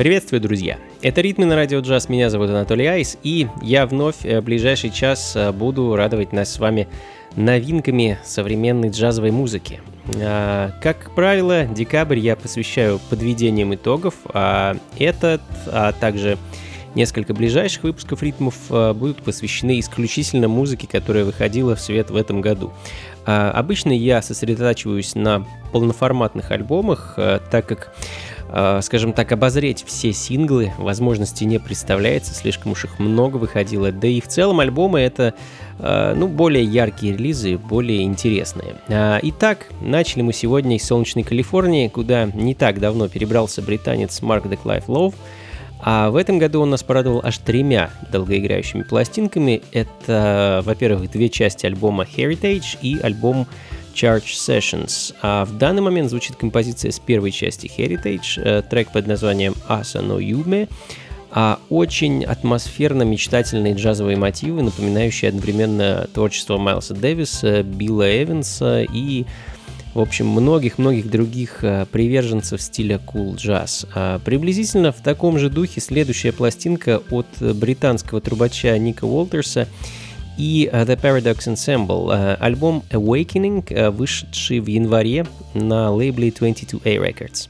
Приветствую, друзья! Это «Ритмы на радио джаз», меня зовут Анатолий Айс, и я вновь э, в ближайший час э, буду радовать нас с вами новинками современной джазовой музыки. А, как правило, декабрь я посвящаю подведениям итогов, а этот, а также несколько ближайших выпусков ритмов э, будут посвящены исключительно музыке, которая выходила в свет в этом году. Обычно я сосредотачиваюсь на полноформатных альбомах, так как Э, скажем так, обозреть все синглы возможности не представляется, слишком уж их много выходило, да и в целом альбомы это, э, ну, более яркие релизы, более интересные. А, итак, начали мы сегодня из солнечной Калифорнии, куда не так давно перебрался британец Марк Деклайф Лоу, а в этом году он нас порадовал аж тремя долгоиграющими пластинками. Это, во-первых, две части альбома Heritage и альбом Charge Sessions. А в данный момент звучит композиция с первой части Heritage, э, трек под названием Asa no Yume, а очень атмосферно-мечтательные джазовые мотивы, напоминающие одновременно творчество Майлса Дэвиса, Билла Эванса и в общем, многих-многих других э, приверженцев стиля cool. А приблизительно в таком же духе следующая пластинка от британского трубача Ника Уолтерса – и uh, The Paradox Ensemble, uh, альбом Awakening, uh, вышедший в январе на лейбле 22A Records.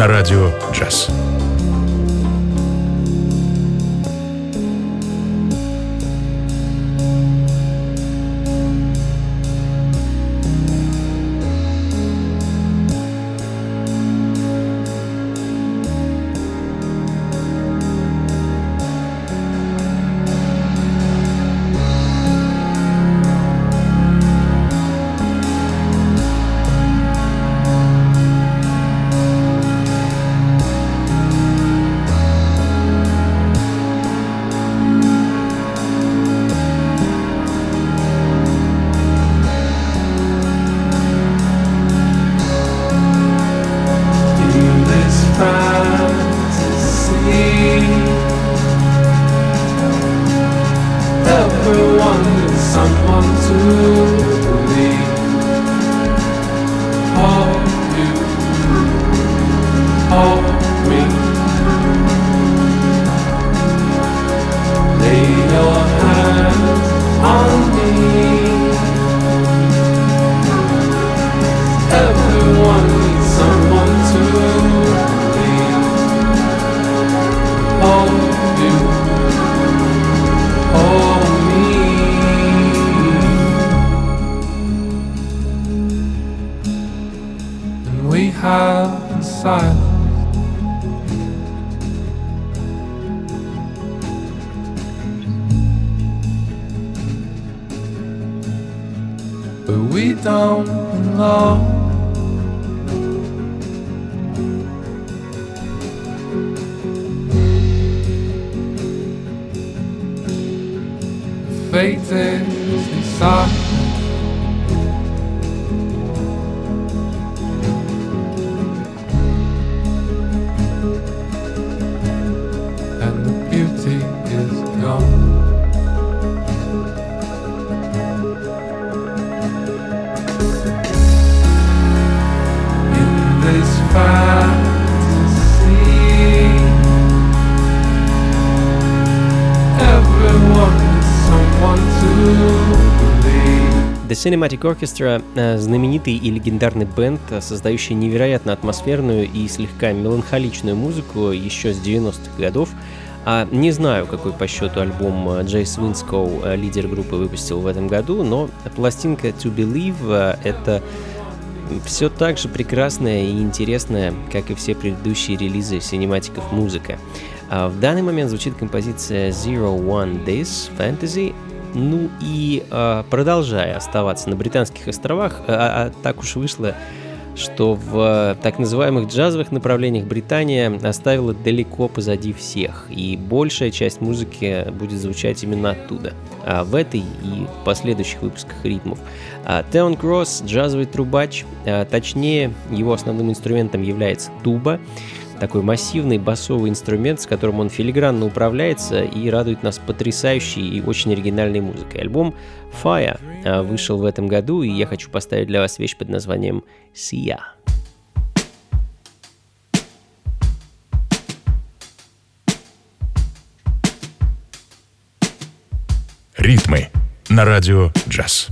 На радио «Джаз». Cinematic Orchestra — знаменитый и легендарный бенд, создающий невероятно атмосферную и слегка меланхоличную музыку еще с 90-х годов. А не знаю, какой по счету альбом Джейс Винскоу, лидер группы, выпустил в этом году, но пластинка To Believe — это все так же прекрасная и интересная, как и все предыдущие релизы синематиков музыка. А в данный момент звучит композиция Zero One This Fantasy ну и э, продолжая оставаться на Британских островах, а, а так уж вышло, что в так называемых джазовых направлениях Британия оставила далеко позади всех, и большая часть музыки будет звучать именно оттуда, а в этой и последующих выпусках ритмов. А Теон Кросс, джазовый трубач, а, точнее его основным инструментом является туба, такой массивный басовый инструмент, с которым он филигранно управляется и радует нас потрясающей и очень оригинальной музыкой. Альбом Fire а, вышел в этом году, и я хочу поставить для вас вещь под названием «Sia». Ритмы на радио «Джаз».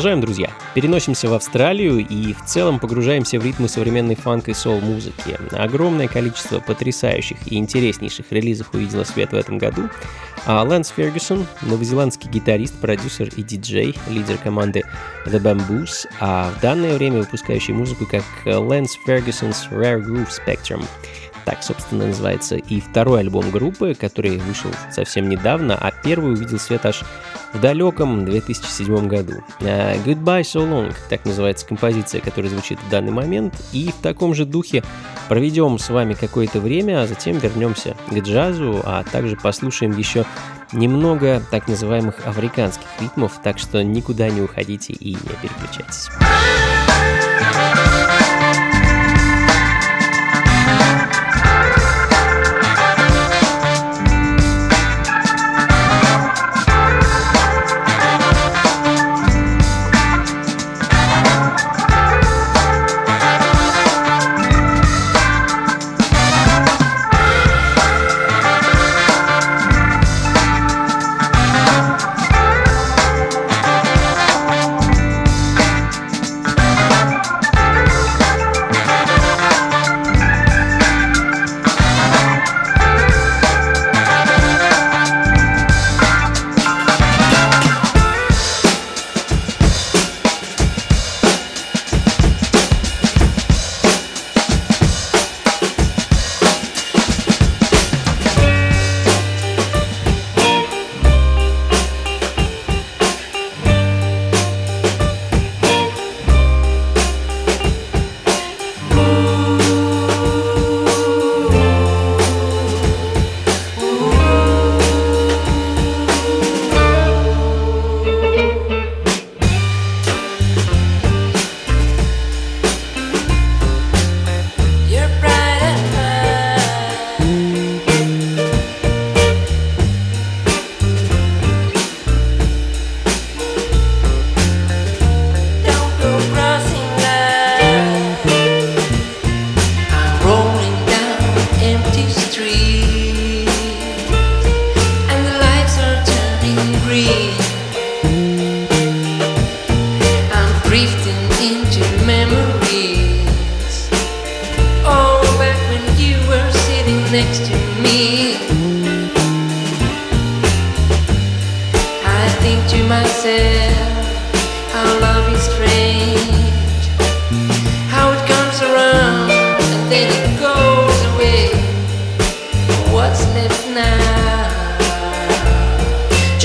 Продолжаем, друзья. Переносимся в Австралию и в целом погружаемся в ритмы современной фанк и сол-музыки. Огромное количество потрясающих и интереснейших релизов увидело свет в этом году. А Лэнс Фергюсон, новозеландский гитарист, продюсер и диджей, лидер команды The Bamboos, а в данное время выпускающий музыку как Лэнс Фергюсон's Rare Groove Spectrum – так, собственно, называется и второй альбом группы, который вышел совсем недавно, а первый увидел свет аж в далеком 2007 году. А, Goodbye So Long, так называется композиция, которая звучит в данный момент. И в таком же духе проведем с вами какое-то время, а затем вернемся к джазу, а также послушаем еще немного так называемых африканских ритмов, так что никуда не уходите и не переключайтесь.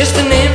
just a name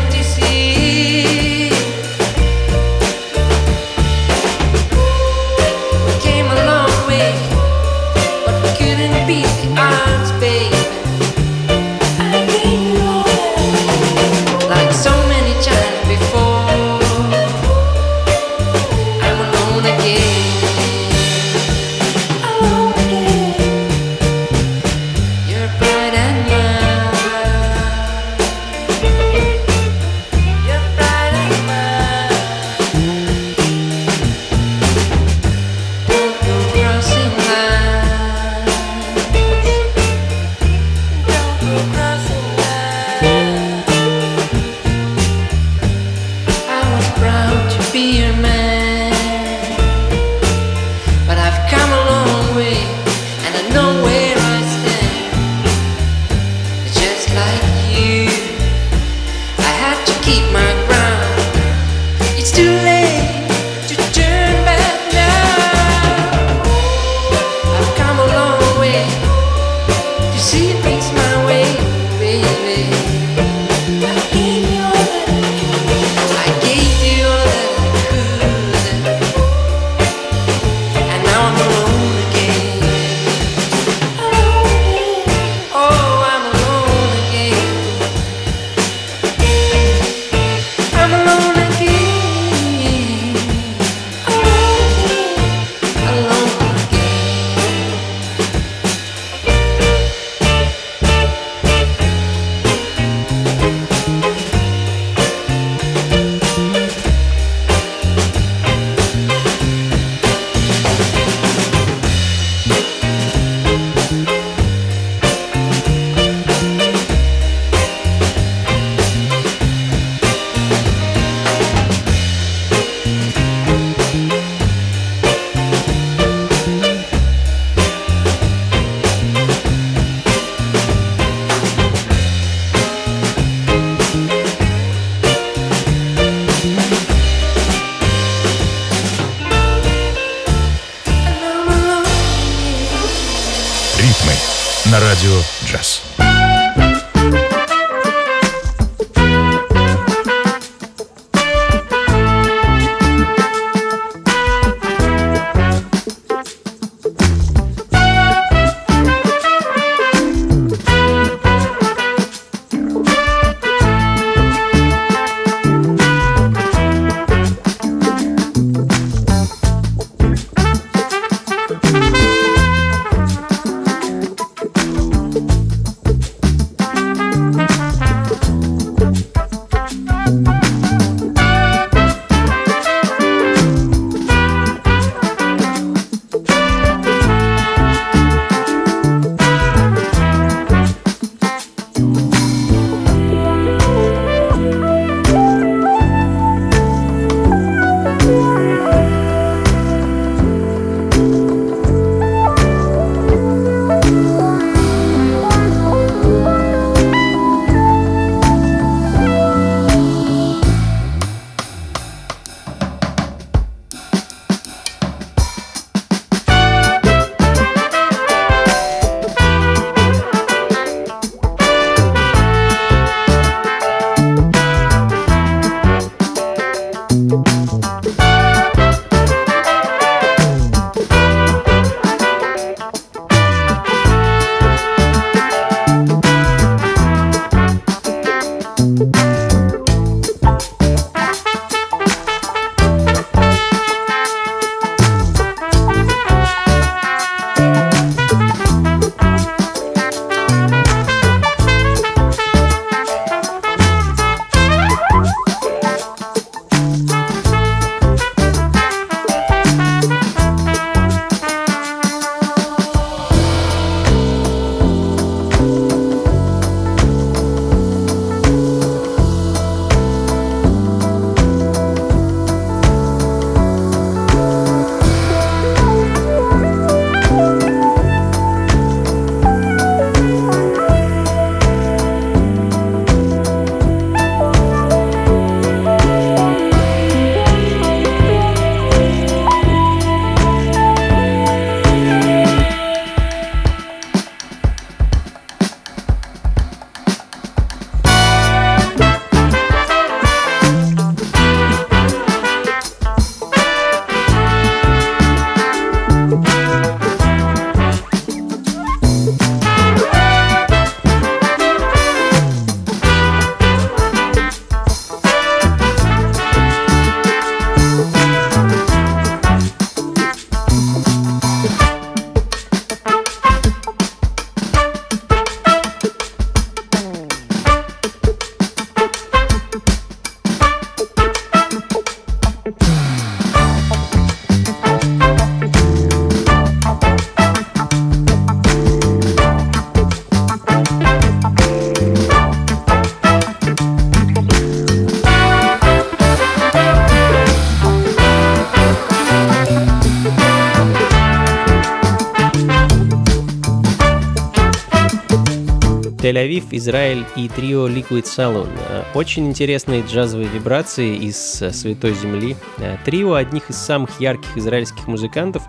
Тель-Авив, Израиль и трио Liquid Saloon. Очень интересные джазовые вибрации из Святой Земли. Трио одних из самых ярких израильских музыкантов,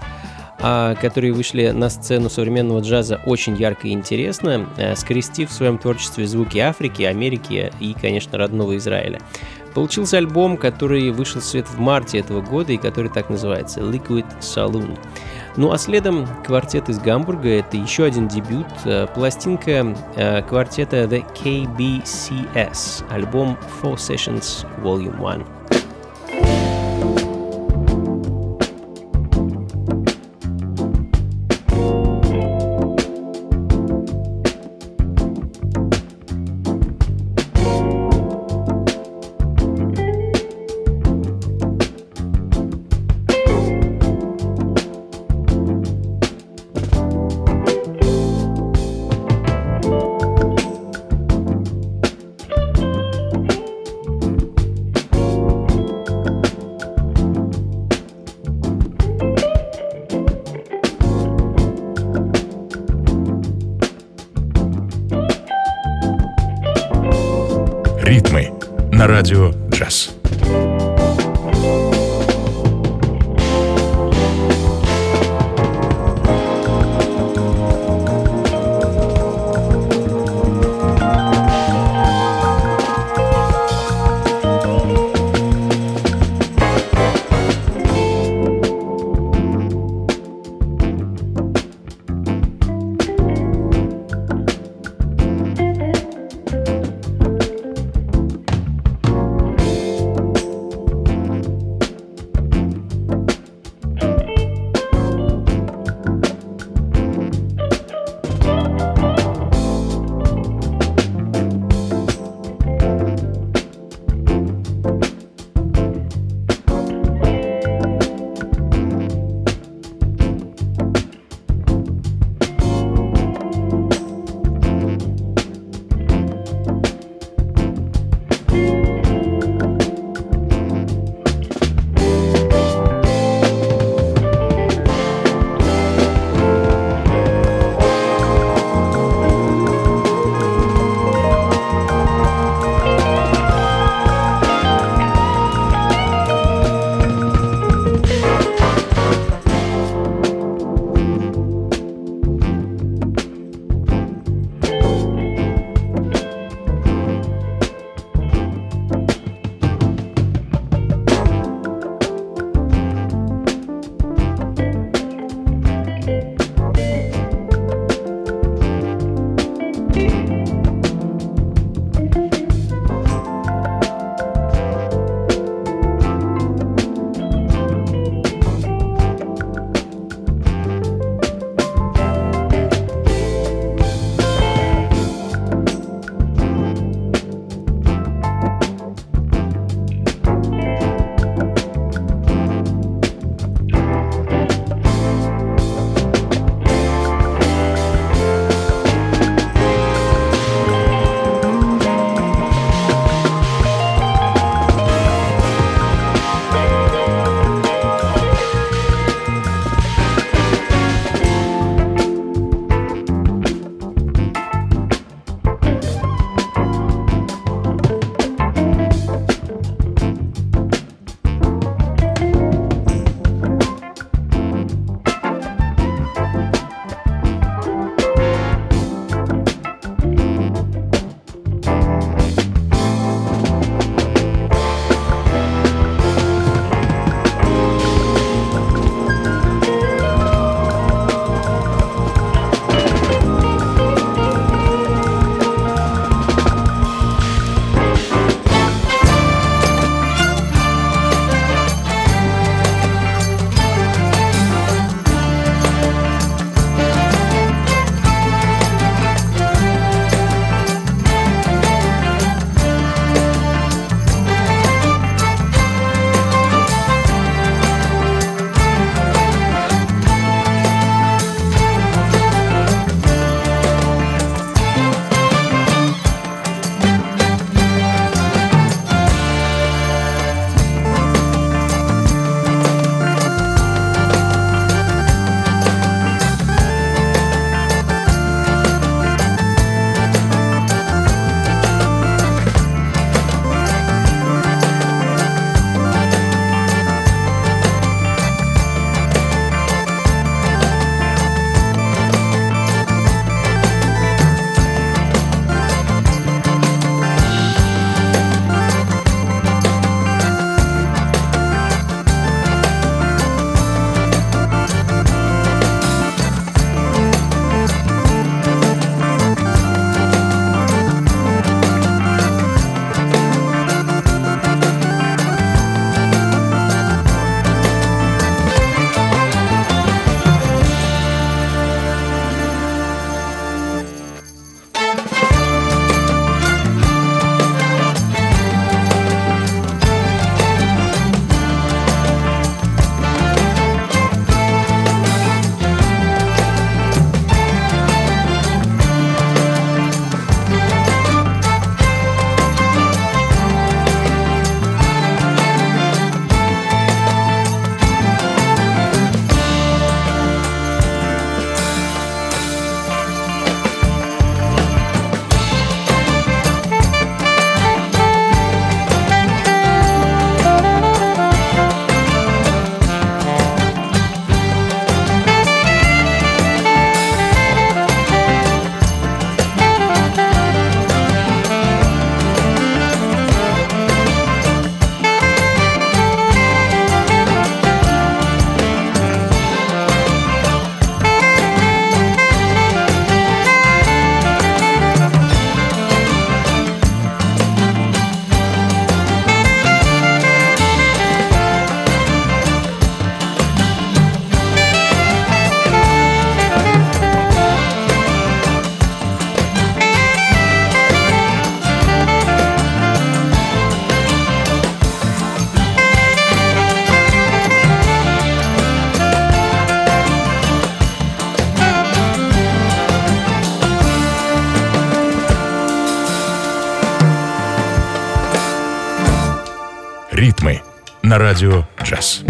а, которые вышли на сцену современного джаза очень ярко и интересно, скрестив в своем творчестве звуки Африки, Америки и, конечно, родного Израиля. Получился альбом, который вышел в свет в марте этого года и который так называется Liquid Saloon. Ну а следом квартет из Гамбурга, это еще один дебют, э, пластинка э, квартета The KBCS, альбом Four Sessions Volume 1. На радио «Джаз».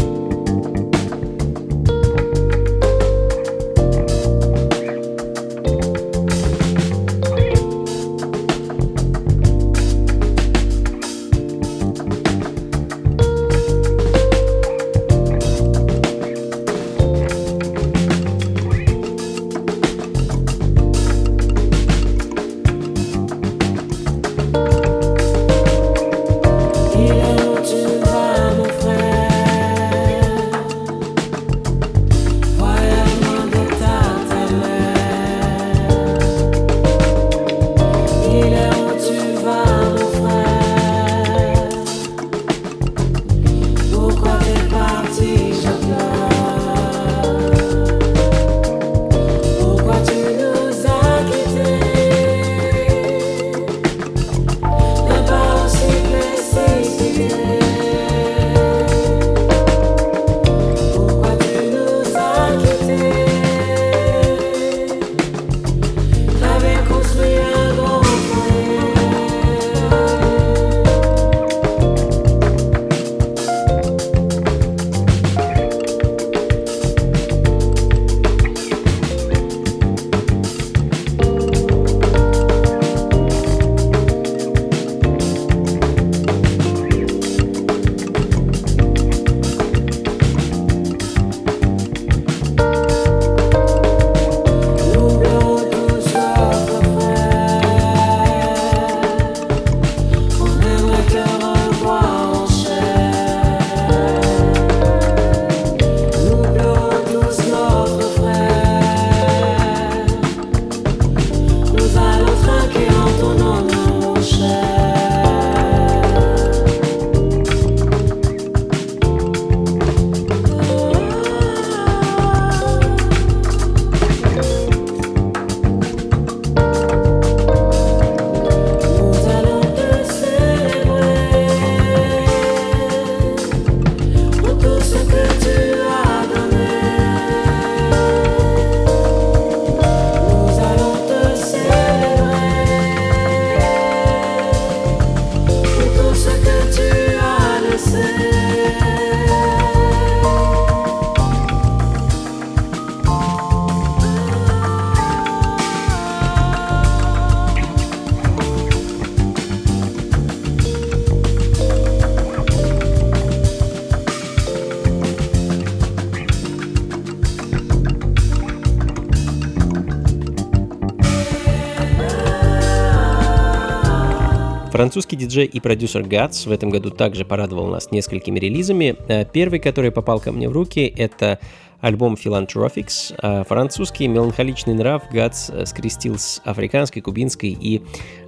Французский диджей и продюсер Гатс в этом году также порадовал нас несколькими релизами. Э, первый, который попал ко мне в руки, это альбом Philanthropics. Э, французский меланхоличный нрав Гатс э, скрестил с африканской, кубинской и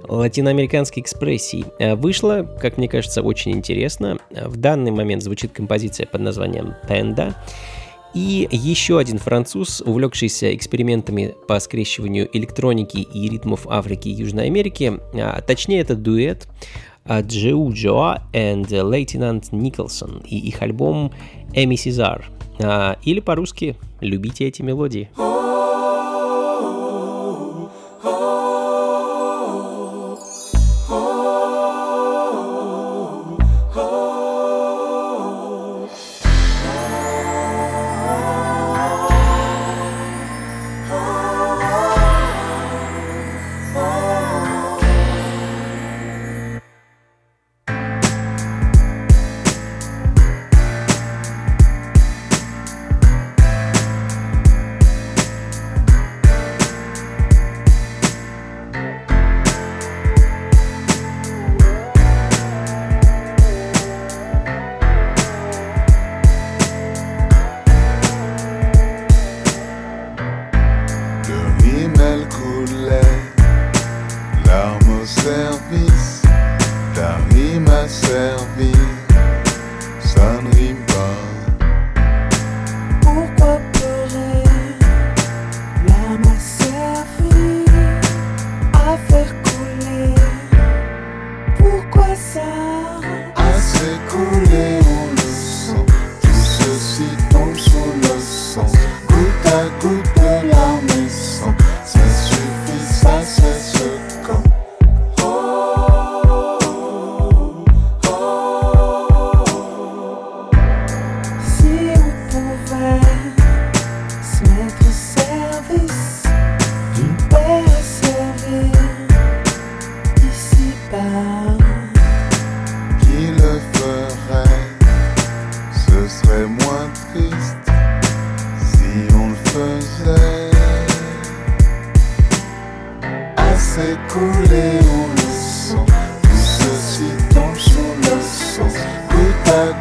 латиноамериканской экспрессией. Вышло, как мне кажется, очень интересно. В данный момент звучит композиция под названием «Panda». И еще один француз, увлекшийся экспериментами по скрещиванию электроники и ритмов Африки и Южной Америки, а, точнее это дуэт Джеу Джоа и Лейтенант Николсон и их альбом Эми Сезар, а, или по-русски «Любите эти мелодии».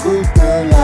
Good la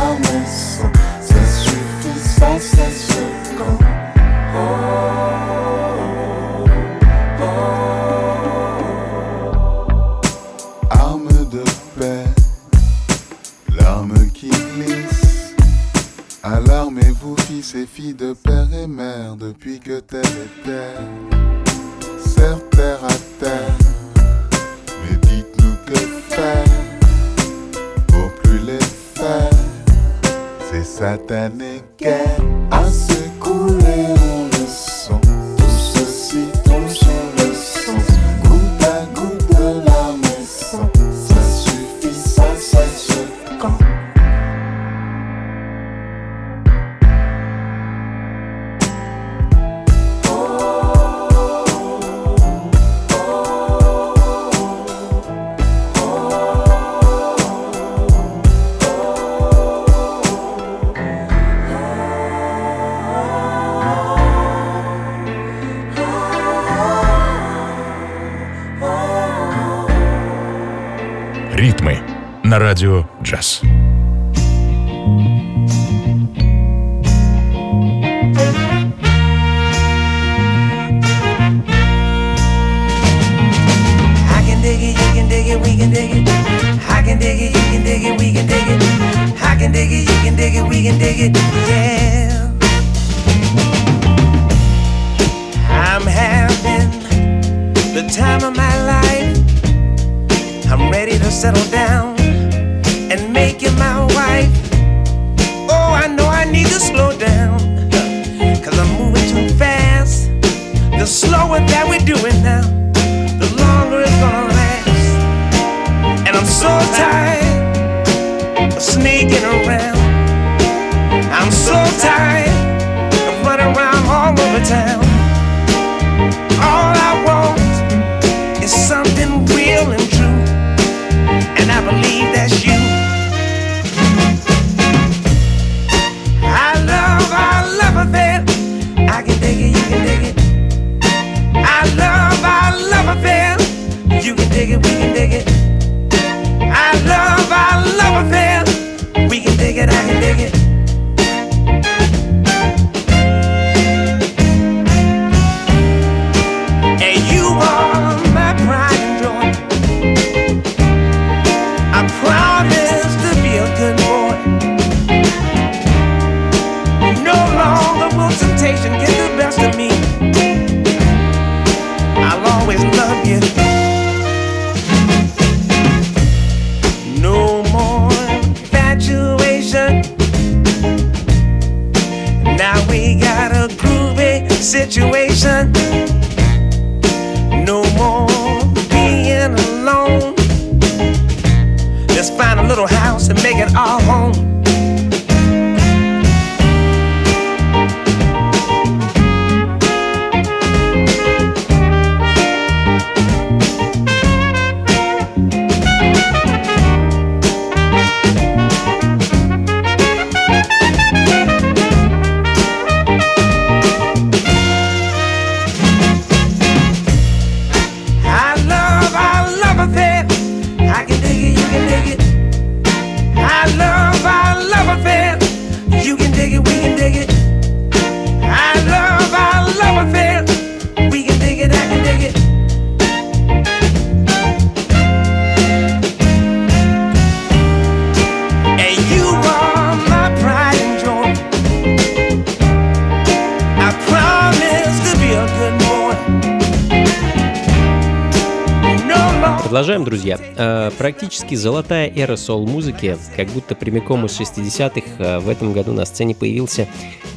практически золотая эра сол-музыки, как будто прямиком из 60-х э, в этом году на сцене появился,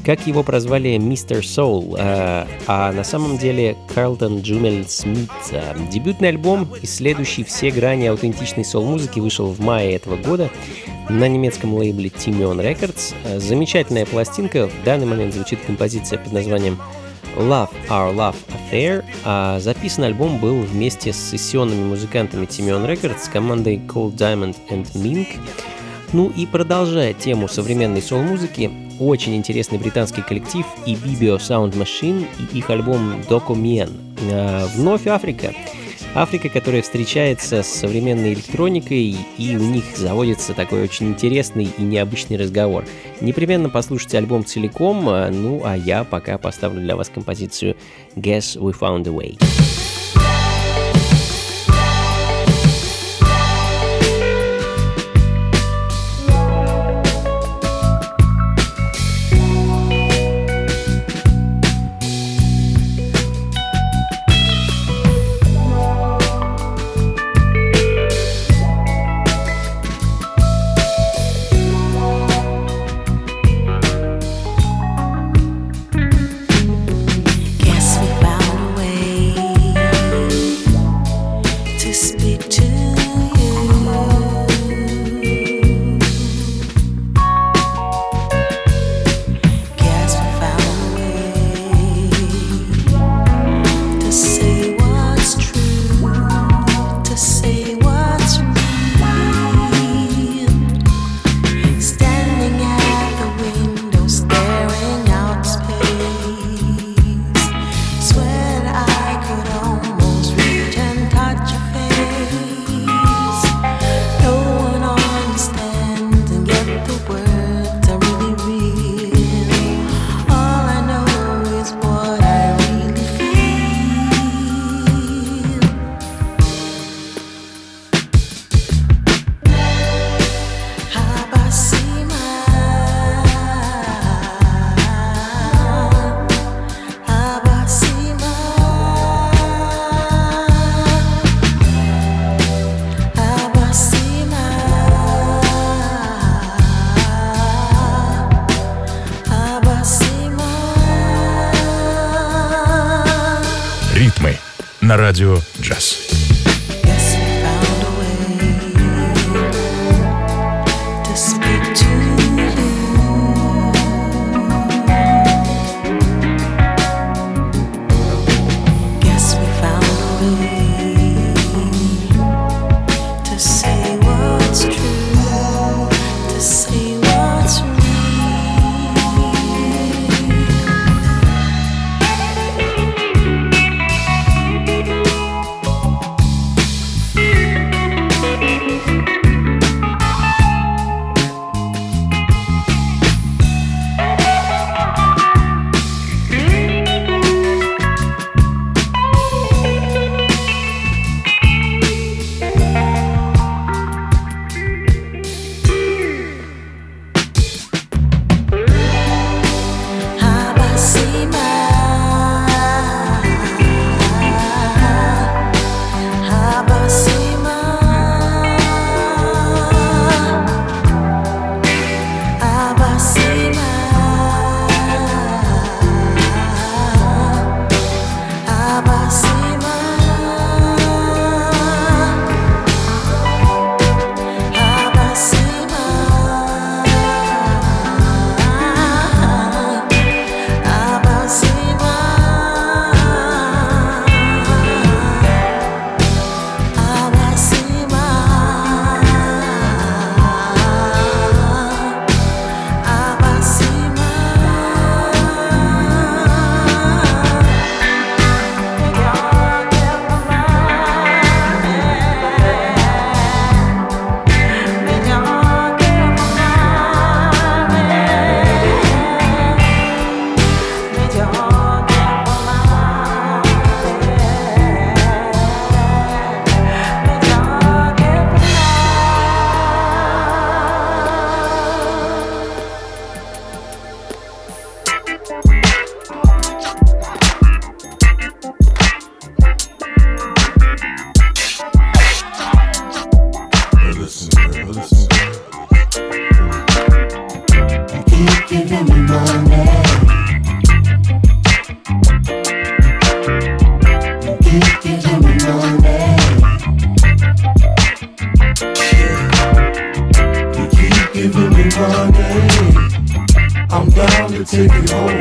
как его прозвали, Мистер Соул, э, а на самом деле Карлтон Джумель Смит. Э, дебютный альбом, исследующий все грани аутентичной сол-музыки, вышел в мае этого года на немецком лейбле Timion Records. Замечательная пластинка, в данный момент звучит композиция под названием Love Our Love Affair, а записан альбом был вместе с сессионными музыкантами Тимеон Records, командой Cold Diamond and Mink. Ну и продолжая тему современной сол-музыки, очень интересный британский коллектив и Bibio Sound Machine и их альбом Document. Mien. А, вновь Африка. Африка, которая встречается с современной электроникой, и у них заводится такой очень интересный и необычный разговор. Непременно послушайте альбом целиком, ну а я пока поставлю для вас композицию Guess We Found a Way. take it home.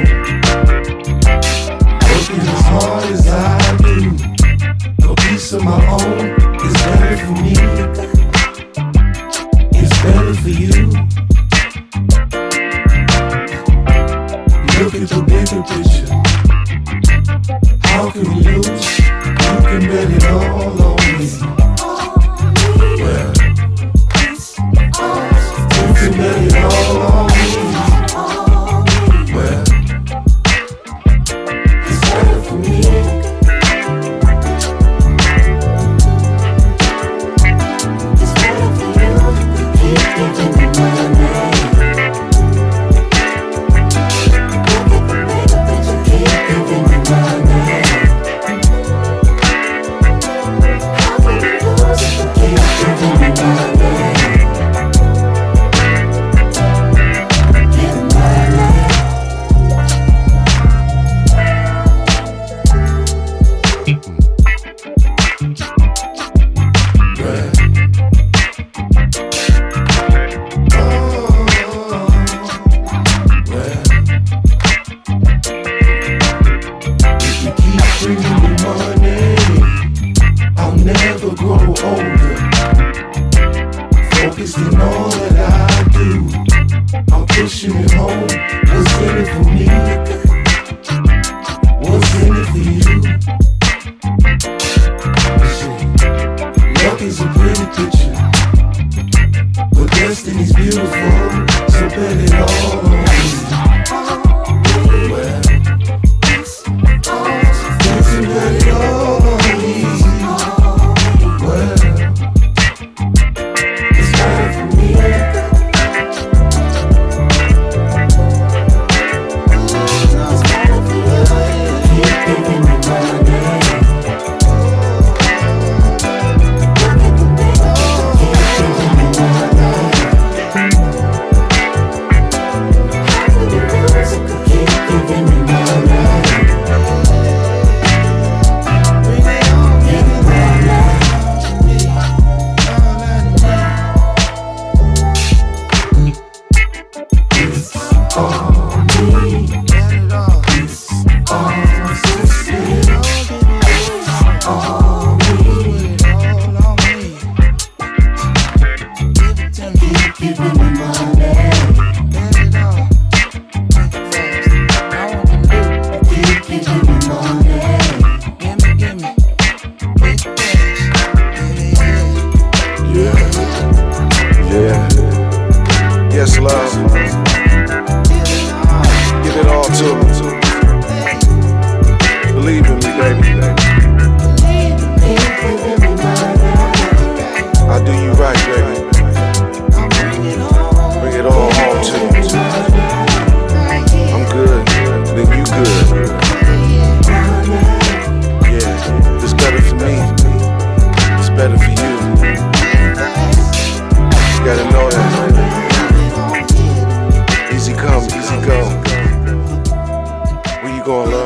gonna.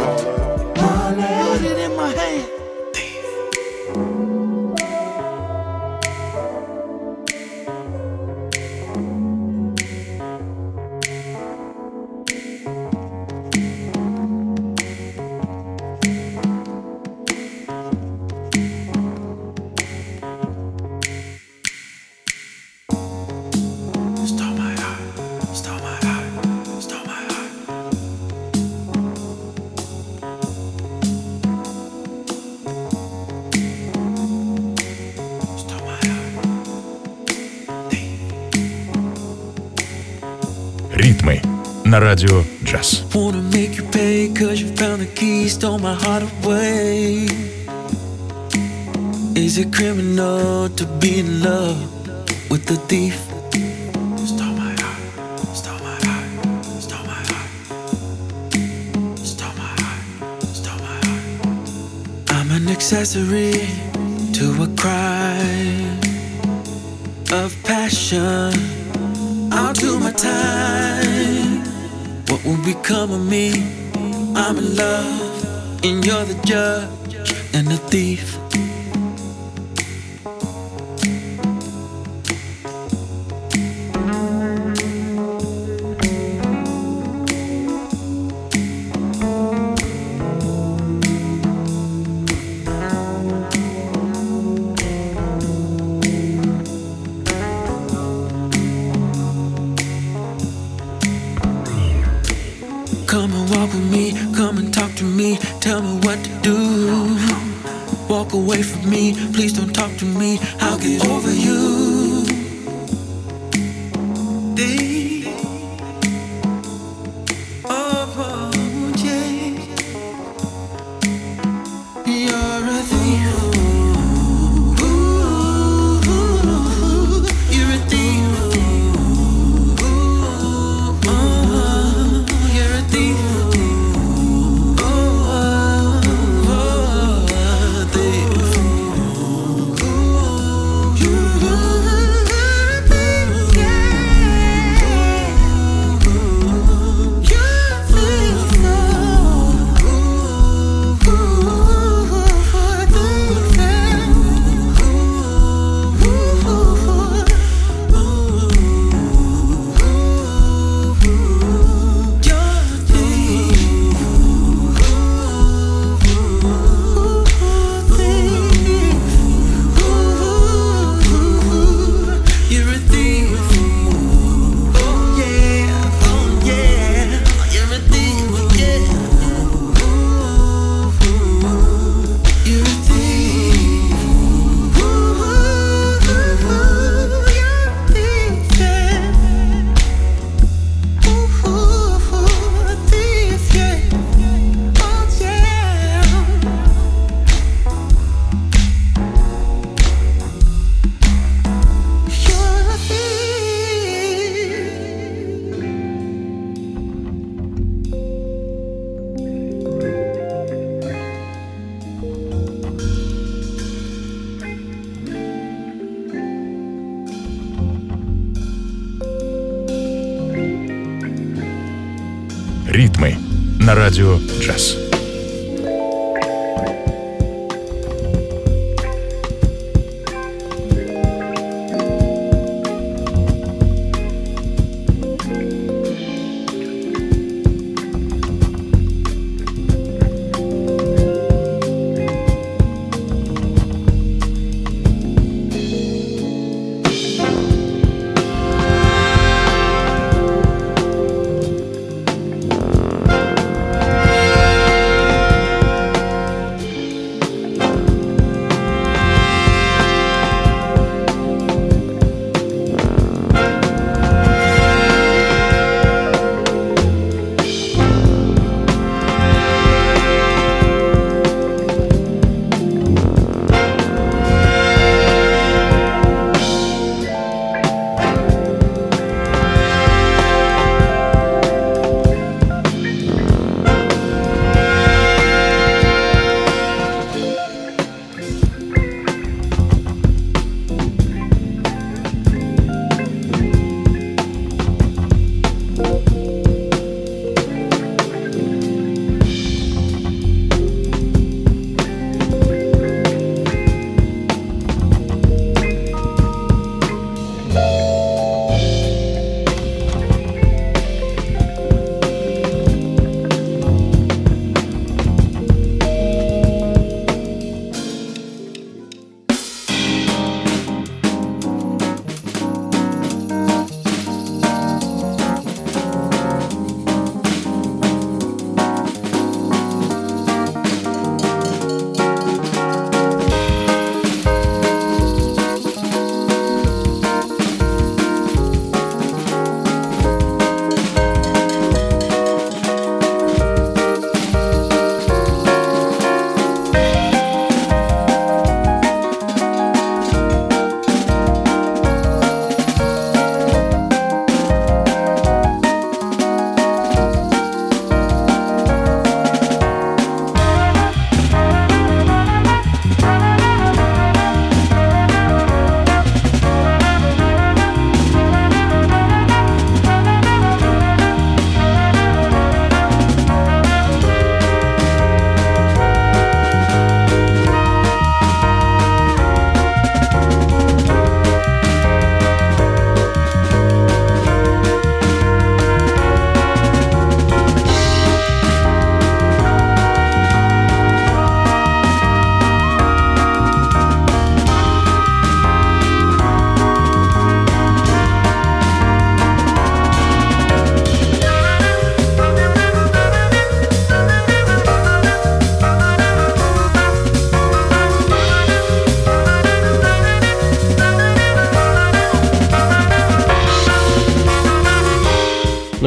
Money. Put it in my hand. на радио «Джаз». Is it criminal to be in love with the thief? Stole my heart, stole my heart, stole my heart, stole my heart, stole my heart. I'm an accessory to a crime. love, and you're the judge and the thief. Радио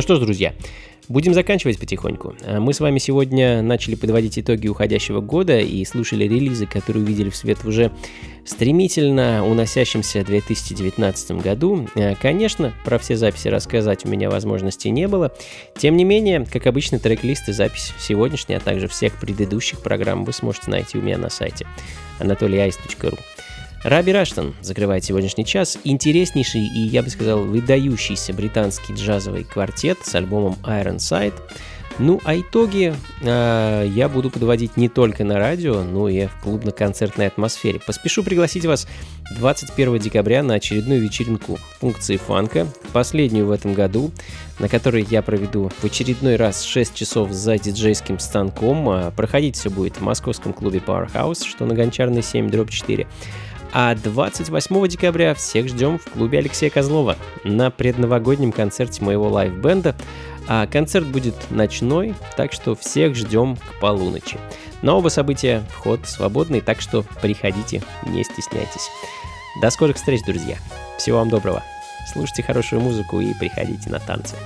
что ж, друзья, будем заканчивать потихоньку. А Мы с вами сегодня начали подводить итоги уходящего года и слушали релизы, которые увидели в свет уже стремительно уносящемся 2019 году. А, Конечно, про все записи рассказать у меня возможности не было. Тем не менее, как обычно, трек-лист и запись сегодняшней, а также всех предыдущих программ вы сможете найти у меня на сайте anatolyice.ru. Раби Раштон закрывает сегодняшний час. Интереснейший и, я бы сказал, выдающийся британский джазовый квартет с альбомом Ironside. Ну, а итоги э, я буду подводить не только на радио, но и в клубно-концертной атмосфере. Поспешу пригласить вас 21 декабря на очередную вечеринку функции фанка, последнюю в этом году, на которой я проведу в очередной раз 6 часов за диджейским станком. А Проходить все будет в московском клубе Powerhouse, что на Гончарной 7, дробь 4. А 28 декабря всех ждем в клубе Алексея Козлова на предновогоднем концерте моего live-бенда. А концерт будет ночной, так что всех ждем к полуночи. На оба события вход свободный, так что приходите, не стесняйтесь. До скорых встреч, друзья. Всего вам доброго. Слушайте хорошую музыку и приходите на танцы.